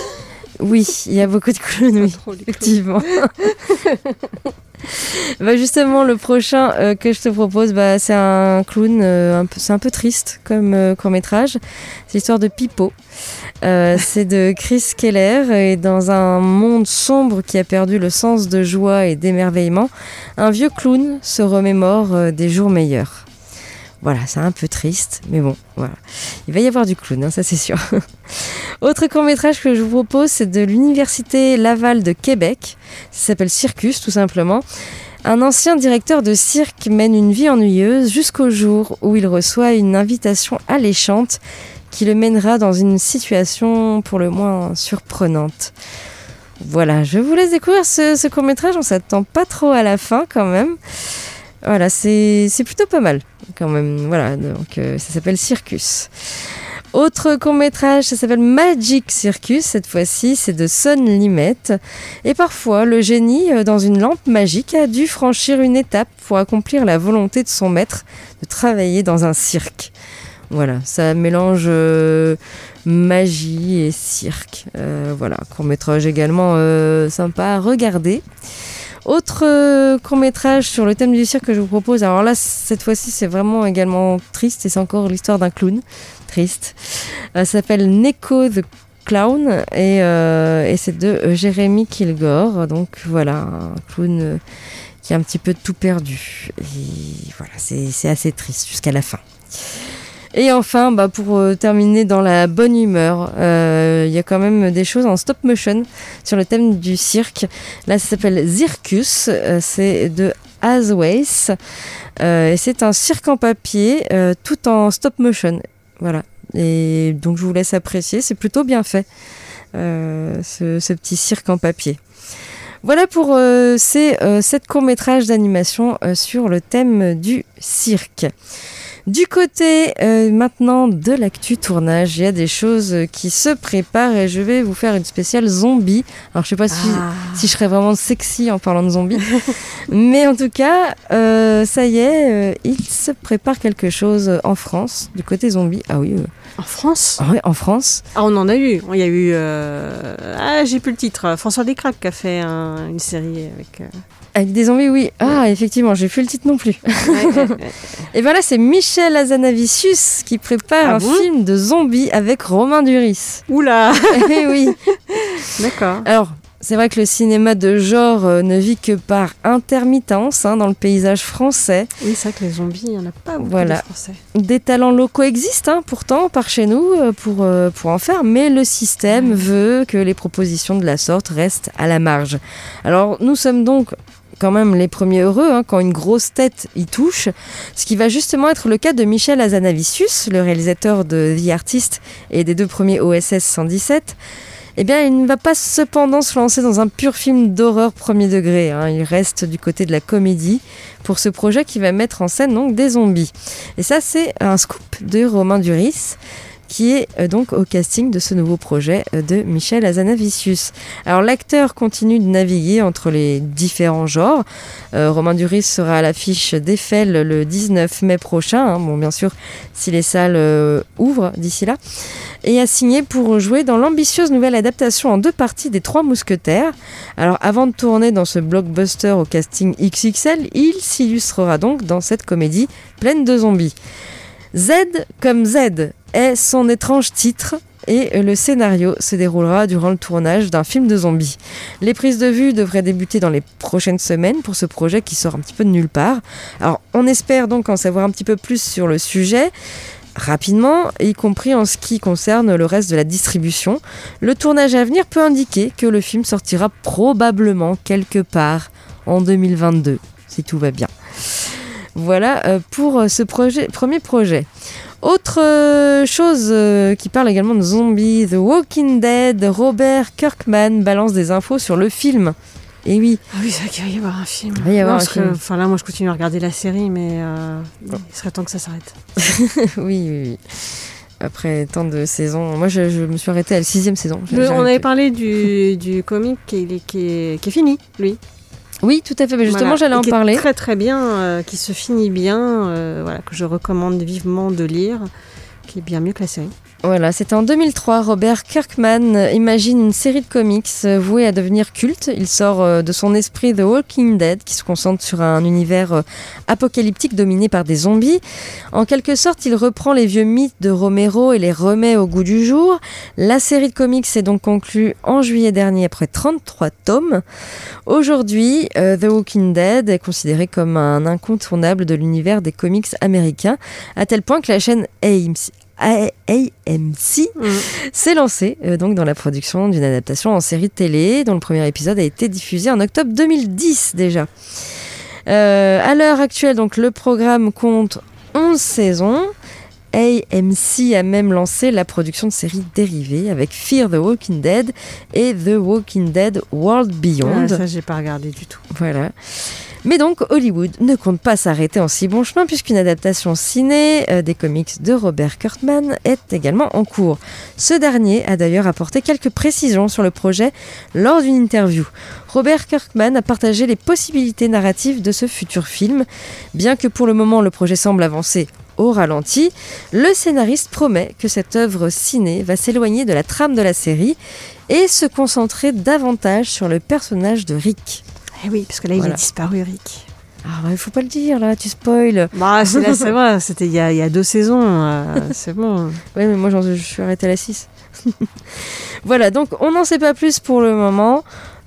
Oui, il y a beaucoup de clowns, oui, effectivement. *laughs* bah justement, le prochain euh, que je te propose, bah, c'est un clown, euh, c'est un peu triste comme euh, court métrage. C'est l'histoire de Pipo. Euh, c'est de Chris Keller et dans un monde sombre qui a perdu le sens de joie et d'émerveillement, un vieux clown se remémore euh, des jours meilleurs. Voilà, c'est un peu triste, mais bon, voilà. Il va y avoir du clown, hein, ça c'est sûr. *laughs* Autre court-métrage que je vous propose, c'est de l'Université Laval de Québec. Ça s'appelle Circus, tout simplement. Un ancien directeur de cirque mène une vie ennuyeuse jusqu'au jour où il reçoit une invitation alléchante qui le mènera dans une situation pour le moins surprenante. Voilà, je vous laisse découvrir ce, ce court-métrage. On s'attend pas trop à la fin quand même. Voilà, c'est plutôt pas mal quand même. Voilà, donc euh, ça s'appelle Circus. Autre court métrage, ça s'appelle Magic Circus. Cette fois-ci, c'est de Son Limette. Et parfois, le génie, euh, dans une lampe magique, a dû franchir une étape pour accomplir la volonté de son maître de travailler dans un cirque. Voilà, ça mélange euh, magie et cirque. Euh, voilà, court métrage également euh, sympa à regarder. Autre euh, court métrage sur le thème du cirque que je vous propose, alors là cette fois-ci c'est vraiment également triste et c'est encore l'histoire d'un clown triste. S'appelle Neko the Clown et, et c'est de Jérémy Kilgore. Donc voilà, un clown qui a un petit peu tout perdu. Et voilà, c'est assez triste jusqu'à la fin. Et enfin, bah, pour euh, terminer dans la bonne humeur, euh, il y a quand même des choses en stop motion sur le thème du cirque. Là, ça s'appelle Zircus, euh, c'est de Asways. Et c'est un cirque en papier, tout en stop motion. Voilà. Et donc, je vous laisse apprécier, c'est plutôt bien fait, ce, petit cirque en papier. Voilà pour ces sept courts-métrages d'animation sur le thème du cirque. Du côté euh, maintenant de l'actu tournage, il y a des choses qui se préparent et je vais vous faire une spéciale zombie. Alors je sais pas si, Ah. si je serais vraiment sexy en parlant de zombies, *laughs* mais en tout cas, euh, ça y est, euh, il se prépare quelque chose en France du côté zombie. Ah oui, En France ah ouais, en France. Ah, on en a eu. Il y a eu. Ah, j'ai plus le titre. François Descraques qui a fait un- une série avec. Avec des zombies, oui. Ah, effectivement, j'ai plus le titre non plus. *laughs* Et ben là, c'est Michel Azanavicius qui prépare Ah un bon? film de zombies avec Romain Duris. Oula *laughs* *laughs* Eh oui. D'accord. Alors, c'est vrai que le cinéma de genre euh, ne vit que par intermittence hein, dans le paysage français. Oui, c'est vrai que les zombies, il n'y en a pas beaucoup Voilà. de français. Des talents locaux existent hein, pourtant par chez nous euh, pour, euh, pour en faire, mais le système veut que les propositions de la sorte restent à la marge. Alors nous sommes donc quand même les premiers heureux hein, quand une grosse tête y touche, ce qui va justement être le cas de Michel Azanavicius, le réalisateur de The Artist et des deux premiers OSS 117. Eh bien, il ne va pas cependant se lancer dans un pur film d'horreur premier degré. hein. Il reste du côté de la comédie pour ce projet qui va mettre en scène donc des zombies. Et ça, c'est un scoop de Romain Duris qui est euh, donc au casting de ce nouveau projet euh, de Michel Azanavicius. Alors l'acteur continue de naviguer entre les différents genres. Euh, Romain Duris sera à l'affiche d'Eiffel le 19 mai prochain, hein. bon bien sûr si les salles ouvrent d'ici là, et a signé pour jouer dans l'ambitieuse nouvelle adaptation en deux parties des Trois Mousquetaires. Alors avant de tourner dans ce blockbuster au casting XXL, il s'illustrera donc dans cette comédie pleine de zombies. Z comme Z est son étrange titre et le scénario se déroulera durant le tournage d'un film de zombies. Les prises de vue devraient débuter dans les prochaines semaines pour ce projet qui sort un petit peu de nulle part. Alors on espère donc en savoir un petit peu plus sur le sujet rapidement, y compris en ce qui concerne le reste de la distribution. Le tournage à venir peut indiquer que le film sortira probablement quelque part en 2022, si tout va bien. Voilà euh, pour euh, ce premier projet. Autre euh, chose euh, qui parle également de zombies, The Walking Dead, Robert Kirkman balance des infos sur le film. Et oui, Ah oui, c'est vrai qu'il va y avoir un film. Il va y avoir Non, un film. Enfin là, moi, je continue à regarder la série, mais euh, il serait temps que ça s'arrête. *laughs* oui, oui, oui. Après tant de saisons, moi je, je me suis arrêtée à la sixième saison. Le- on avait parlé du, du comic qui est, qui, est, qui est fini, lui. Oui, tout à fait. Mais justement, Voilà. j'allais en qui est parler. très très bien, euh, qui se finit bien, euh, voilà, que je recommande vivement de lire, qui est bien mieux que la série. Voilà, c'était en 2003. Robert Kirkman imagine une série de comics euh, vouée à devenir culte. Il sort euh, de son esprit The Walking Dead, qui se concentre sur un univers euh, apocalyptique dominé par des zombies. En quelque sorte, il reprend les vieux mythes de Romero et les remet au goût du jour. La série de comics s'est donc conclue en juillet dernier après 33 tomes. Aujourd'hui, The Walking Dead est considéré comme un incontournable de l'univers des comics américains, à tel point que la chaîne AMC, AMC s'est lancée euh, donc dans la production d'une adaptation en série télé, dont le premier épisode a été diffusé en octobre 2010 déjà. Euh, à l'heure actuelle, donc le programme compte 11 saisons. AMC a même lancé la production de séries dérivées avec Fear the Walking Dead et The Walking Dead World Beyond. Ah, ça, j'ai pas regardé du tout. Voilà. Mais donc Hollywood ne compte pas s'arrêter en si bon chemin puisqu'une adaptation ciné euh, des comics de Robert Kurtzman est également en cours. Ce dernier a d'ailleurs apporté quelques précisions sur le projet lors d'une interview. Robert Kirkman a partagé les possibilités narratives de ce futur film. Bien que pour le moment le projet semble avancer au ralenti, le scénariste promet que cette œuvre ciné va s'éloigner de la trame de la série et se concentrer davantage sur le personnage de Rick. Eh oui, parce que là, il a disparu, Rick. Ah bah, il faut pas le dire là, tu spoil. Bah, c'est là, c'est vrai, c'était il y a, il y a deux saisons, euh, *laughs* c'est bon. Oui, mais moi je suis arrêtée à la 6. *laughs* voilà, donc on n'en sait pas plus pour le moment.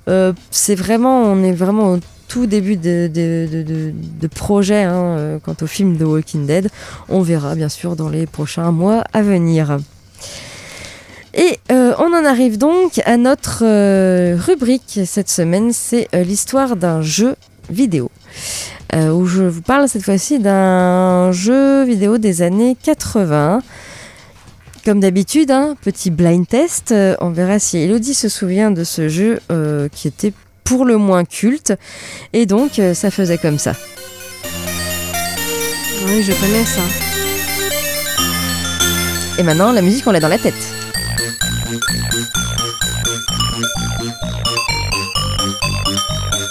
Euh, c'est vraiment, on est vraiment au tout début de, de, de- de- de projet hein, euh, quant au film The Walking Dead. On verra bien sûr dans les prochains mois à venir. Et euh, on en arrive donc à notre euh, rubrique cette semaine, c'est euh, l'histoire d'un jeu vidéo. Où je vous parle cette fois-ci d'un jeu vidéo des années 80. Comme d'habitude, un petit blind test. On verra si Elodie se souvient de ce jeu qui était pour le moins culte. Et donc, ça faisait comme ça. Oui, je connais ça. Et maintenant, la musique, on l'a dans la tête.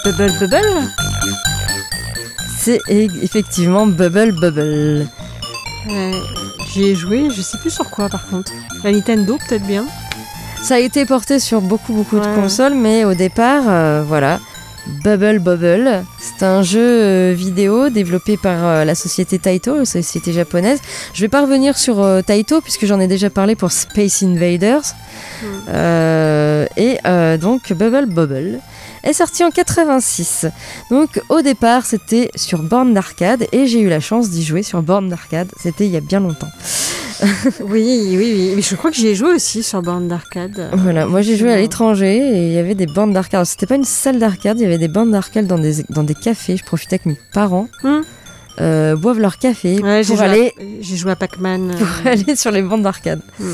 Bubble Bubble C'est effectivement Bubble Bubble. Euh, J'y ai joué, je sais plus sur quoi par contre. La Nintendo, peut-être bien. Ça a été porté sur beaucoup beaucoup de consoles, mais au départ, euh, voilà, Bubble Bubble. C'est un jeu euh, vidéo développé par euh, la société Taito, la société japonaise. Je vais pas revenir sur euh, Taito puisque j'en ai déjà parlé pour Space Invaders. Euh, et euh, donc Bubble Bubble est sorti en 86. Donc au départ c'était sur borne d'arcade et j'ai eu la chance d'y jouer sur borne d'arcade. C'était il y a bien longtemps. *laughs* Oui, oui, oui. Mais je crois que j'y ai joué aussi sur borne d'arcade. Voilà, moi j'ai joué à l'étranger et il y avait des bornes d'arcade. C'était pas une salle d'arcade, il y avait des bornes d'arcade dans des, dans des cafés. Je profitais que mes parents Hmm. euh, boivent leur café Ouais, pour aller j'ai joué à Pac-Man. pour euh, aller sur les bandes d'arcade. Mm.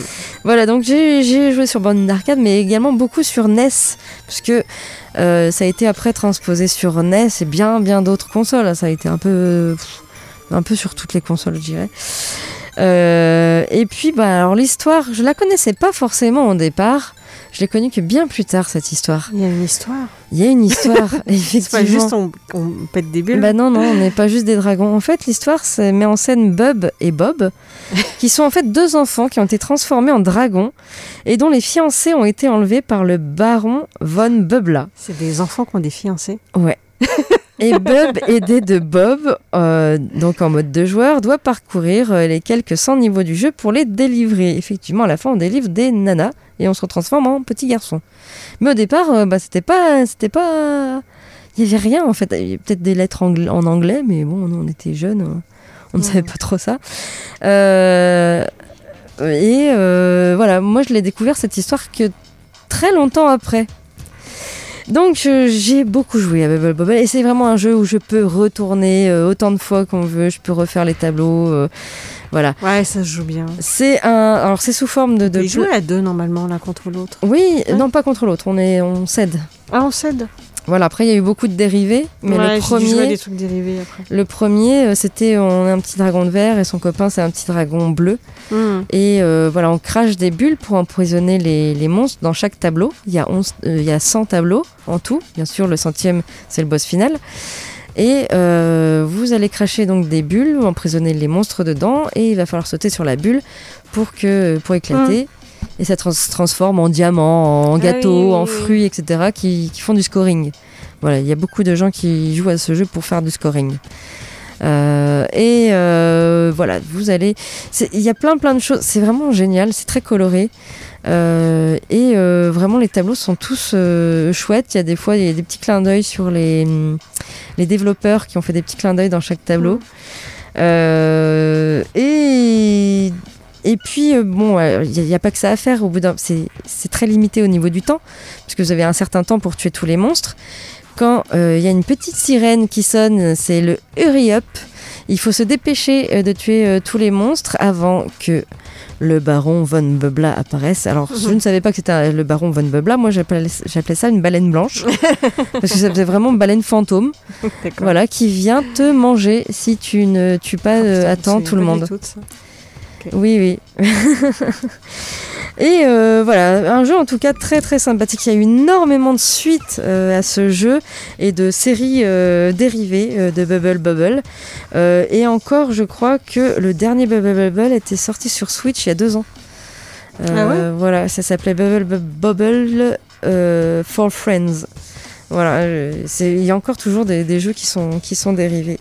Voilà, donc j'ai joué sur bande d'arcade, mais également beaucoup sur NES, puisque euh, ça a été après transposé sur NES et bien bien d'autres consoles. Ça a été un peu un peu sur toutes les consoles, je dirais. Euh, et puis, bah, alors l'histoire, je la connaissais pas forcément au départ. Je l'ai connue que bien plus tard cette histoire. Il y a une histoire. Il y a une histoire, *laughs* C'est effectivement. pas juste on, on pète des bulles. Bah non, non, on n'est pas juste des dragons. En fait, l'histoire met en scène Bub et Bob, *laughs* qui sont en fait deux enfants qui ont été transformés en dragons et dont les fiancés ont été enlevés par le baron von Bubla. C'est des enfants qui ont des fiancés. Ouais. *laughs* Et Bub, aidé de Bob, euh, donc en mode deux joueurs, doit parcourir euh, les quelques 100 niveaux du jeu pour les délivrer. Effectivement, à la fin, on délivre des nanas et on se transforme en petit garçon. Mais au départ, euh, bah, c'était pas, c'était pas, il y avait rien en fait. Il y avait peut-être des lettres angla- en anglais, mais bon, on était jeunes, euh, on ne savait pas trop ça. Euh, et euh, voilà, moi, je l'ai découvert cette histoire que très longtemps après. Donc euh, j'ai beaucoup joué à Bubble Bobble et c'est vraiment un jeu où je peux retourner euh, autant de fois qu'on veut, je peux refaire les tableaux, voilà. Ouais, ça se joue bien. C'est un, alors c'est sous forme de, de Ils jouent à deux normalement l'un contre l'autre. Oui, Ouais. non pas contre l'autre, on est, on cède. Ah, on cède. Voilà, après il y a eu beaucoup de dérivés, mais ouais, le premier, des trucs dérivés après. le premier, euh, c'était on a un petit dragon de verre et son copain c'est un petit dragon bleu. Hmm. Et euh, voilà, on crache des bulles pour emprisonner les, les monstres dans chaque tableau. Il y, a 11, euh, il y a 100 tableaux en tout. Bien sûr, le centième, c'est le boss final. Et euh, vous allez cracher donc des bulles, emprisonner les monstres dedans, et il va falloir sauter sur la bulle pour, que, pour éclater. Et ça trans- se transforme en diamants, en Ah gâteaux, oui, en fruits, etc., qui, qui font du scoring. Voilà, il y a beaucoup de gens qui jouent à ce jeu pour faire du scoring. Euh, et euh, voilà, vous allez. Il y a plein plein de choses. C'est vraiment génial. C'est très coloré. Euh, et euh, vraiment, les tableaux sont tous euh, chouettes. Il y a des fois, il y a des petits clins d'œil sur les, les développeurs qui ont fait des petits clins d'œil dans chaque tableau. Euh, et et puis, euh, bon, il n'y a, pas que ça à faire. Au bout d'un, c'est c'est très limité au niveau du temps, puisque vous avez un certain temps pour tuer tous les monstres. Quand euh, il y a une petite sirène qui sonne, c'est le hurry up. Il faut se dépêcher euh, de tuer euh, tous les monstres avant que le baron von Bubla apparaisse. Alors, je ne savais pas que c'était le baron von Bubla. Moi, j'appelais ça une baleine blanche. *laughs* parce que ça faisait vraiment baleine fantôme. Voilà, qui vient te manger si tu ne tues pas Ah, euh, putain, je temps savais tout le monde. tout Oui, oui. *laughs* Et euh, voilà, un jeu en tout cas très très sympathique. Il y a eu énormément de suites euh, à ce jeu et de séries euh, dérivées de Bubble Bubble. Et encore, je crois que le dernier Bubble Bubble était sorti sur Switch il y a deux ans. Euh, Voilà, ça s'appelait Bubble Bu- Bubble for Friends. Voilà, il y a encore toujours des, des jeux qui sont, qui sont dérivés.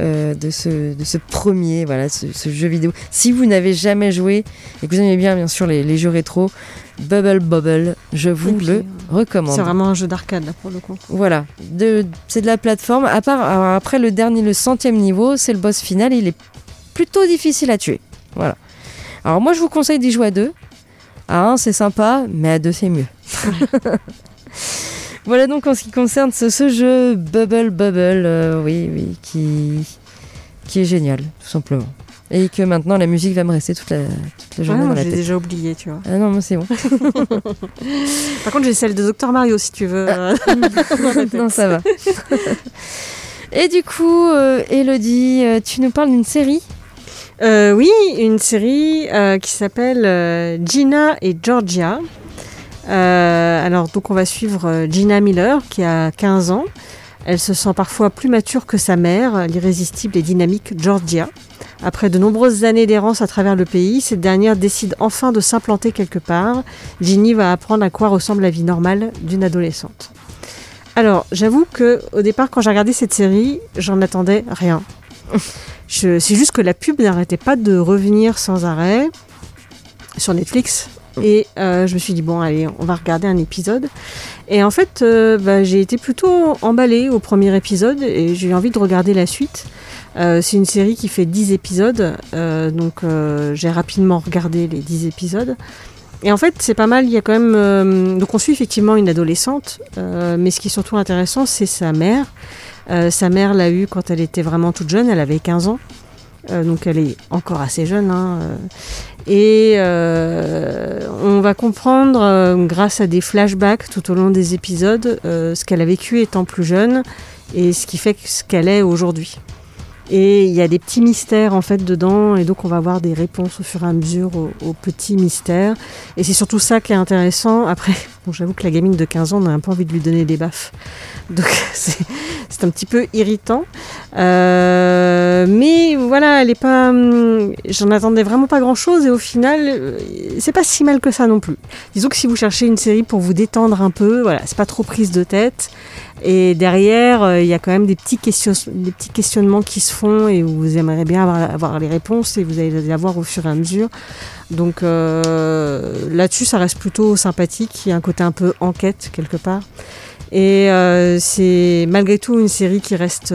Euh, de, ce, de ce premier voilà ce, ce jeu vidéo si vous n'avez jamais joué et que vous aimez bien bien sûr les, les jeux rétro Bubble Bubble je vous puis, le euh, recommande C'est vraiment un jeu d'arcade là pour le coup. voilà, c'est de la plateforme. À part alors après le dernier, le centième niveau, c'est le boss final. Il est plutôt difficile à tuer. Voilà. Alors moi, je vous conseille d'y jouer à deux. À un, c'est sympa, mais à deux, c'est mieux. *laughs* voilà donc en ce qui concerne ce, ce jeu Bubble Bubble, euh, oui, oui, qui qui est génial, tout simplement. Et que maintenant la musique va me rester toute la, toute la journée moi, dans la j'ai tête. déjà oublié, tu vois. Ah non, moi c'est bon. *laughs* Par contre, j'ai celle de Dr Mario si tu veux. euh, *laughs* la tête. *laughs* non, ça va. Et du coup, euh, Elodie, euh, tu nous parles d'une série? Euh, oui, une série euh, qui s'appelle euh, Gina et Georgia. Euh, alors, donc, on va suivre euh, Gina Miller, qui a 15 ans. Elle se sent parfois plus mature que sa mère, l'irrésistible et dynamique Georgia. Après de nombreuses années d'errance à travers le pays, cette dernière décide enfin de s'implanter quelque part. Ginny va apprendre à quoi ressemble la vie normale d'une adolescente. Alors, j'avoue que au départ, quand j'ai regardé cette série, j'en attendais rien. C'est juste que la pub n'arrêtait pas de revenir sans arrêt sur Netflix. Et euh, je me suis dit, bon, allez, on va regarder un épisode. Et en fait, euh, bah, j'ai été plutôt emballée au premier épisode et j'ai eu envie de regarder la suite. Euh, c'est une série qui fait 10 épisodes, donc j'ai rapidement regardé les 10 épisodes. Et en fait, c'est pas mal, il y a quand même... donc on suit effectivement une adolescente, mais ce qui est surtout intéressant, c'est sa mère. Sa mère l'a eue quand elle était vraiment toute jeune, elle avait 15 ans. Donc elle est encore assez jeune. hein. Et euh, on va comprendre, euh, grâce à des flashbacks tout au long des épisodes, euh, ce qu'elle a vécu étant plus jeune et ce qui fait ce qu'elle est aujourd'hui. Et il y a des petits mystères en fait dedans, et donc on va avoir des réponses au fur et à mesure aux, petits mystères. Et c'est surtout ça qui est intéressant. Après, *laughs* j'avoue que la gamine de 15 ans, on a un peu envie de lui donner des baffes. Donc *laughs* c'est c'est un petit peu irritant. Euh, mais voilà, elle est pas. hum, J'en attendais vraiment pas grand chose, et au final, euh, c'est pas si mal que ça non plus. Disons que si vous cherchez une série pour vous détendre un peu, voilà, c'est pas trop prise de tête. Et derrière, euh, il y a quand même des petits, des petits questionnements qui se font et vous aimeriez bien avoir, les réponses et vous allez les avoir au fur et à mesure. Donc euh, là-dessus, ça reste plutôt sympathique. Il y a un côté un peu enquête quelque part. Et euh, c'est malgré tout une série qui reste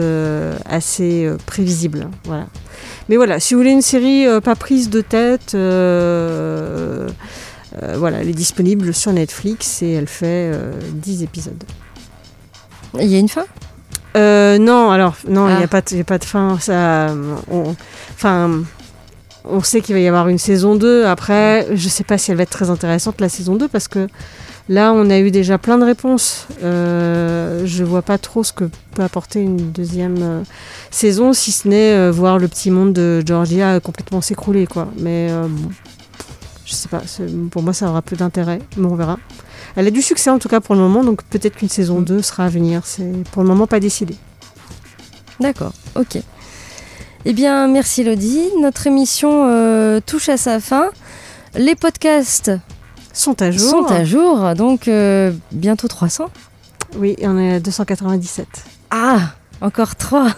assez prévisible. Voilà. Mais voilà, si vous voulez une série pas prise de tête, voilà, elle est disponible sur Netflix et elle fait euh, 10 épisodes. Il y a une fin? Euh, non, alors non, il n'y Ah. a pas, de- y a pas de fin. Ça, on, enfin, on sait qu'il va y avoir une saison 2. Après, je sais pas si elle va être très intéressante la saison 2 parce que là, on a eu déjà plein de réponses. Euh, je vois pas trop ce que peut apporter une deuxième euh, saison, si ce n'est voir le petit monde de Georgia complètement s'écrouler, quoi. Mais bon, je sais pas. Pour moi, ça aura peu d'intérêt, mais on verra. Elle a du succès en tout cas pour le moment, donc peut-être qu'une saison 2 sera à venir. C'est pour le moment pas décidé. D'accord, ok. Eh bien, merci Elodie. Notre émission euh, touche à sa fin. Les podcasts Sont à jour. sont à jour, donc euh, bientôt 300. Oui, on est à 297. Ah encore trois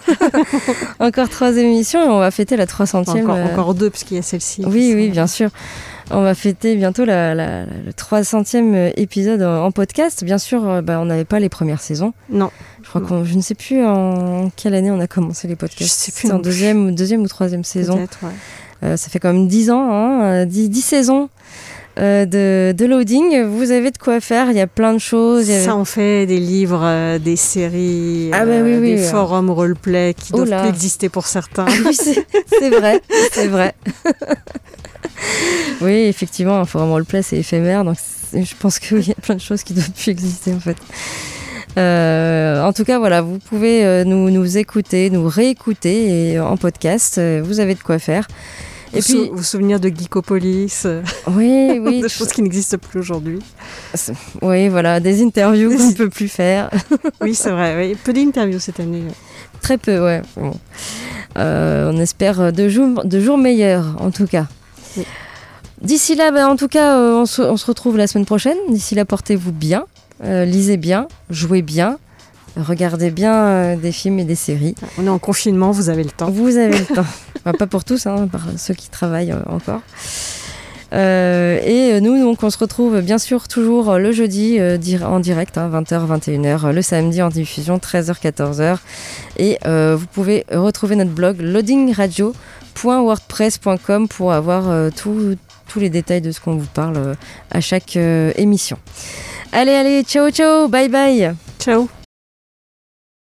*laughs* Encore trois émissions et on va fêter la 300e. Encore, euh, encore deux, puisqu'il y a celle-ci. Oui, oui, bien sûr. On va fêter bientôt la, la- le 300e épisode en en podcast. Bien sûr, euh, bah, on n'avait pas les premières saisons. Non. Je crois qu'on, je ne sais plus en quelle année on a commencé les podcasts. Je sais plus en deuxième, ou- deuxième ou troisième saison. Ouais. Euh, ça fait quand même 10 ans, hein, euh, 10, 10 saisons euh, de, de loading. Vous avez de quoi faire, il y a plein de choses. il y a- Ça, on fait des livres, euh, des séries, Ah bah oui, euh, oui, des oui. forums roleplay qui Oh doivent plus exister pour certains. oui, c'est vrai, c'est vrai. *laughs* oui, effectivement, un forum roleplay, c'est éphémère, donc je pense qu'il y a plein de choses qui doivent plus exister en fait. Euh, en tout cas, voilà, vous pouvez nous, nous écouter, nous réécouter et, en podcast. vous avez de quoi faire. Et vous, puis, sou- vous souvenir de Geekopolis, euh, oui, *laughs* oui, des choses qui n'existent plus aujourd'hui. oui, voilà, des interviews qu'on ne peut plus faire. *laughs* Oui, c'est vrai. Oui. Peu d'interviews cette année. Très peu, ouais. Bon. Euh, on espère de jours, de jours meilleurs, en tout cas. Oui. D'ici là, bah, en tout cas, euh, on, se, on se retrouve la semaine prochaine. D'ici là, portez-vous bien, euh, lisez bien, jouez bien, regardez bien euh, des films et des séries. On est en confinement, vous avez le temps. Vous avez le temps. *laughs* Enfin, pas pour tous, hein, par ceux qui travaillent euh, encore. Euh, et nous, donc, on se retrouve bien sûr toujours le jeudi euh, en direct, hein, 20h, 21h, le samedi en diffusion, 13h, 14h. Et euh, vous pouvez retrouver notre blog loadingradio.wordpress.com pour avoir tous les détails de ce qu'on vous parle à chaque émission. Allez, allez, ciao, ciao, bye bye Ciao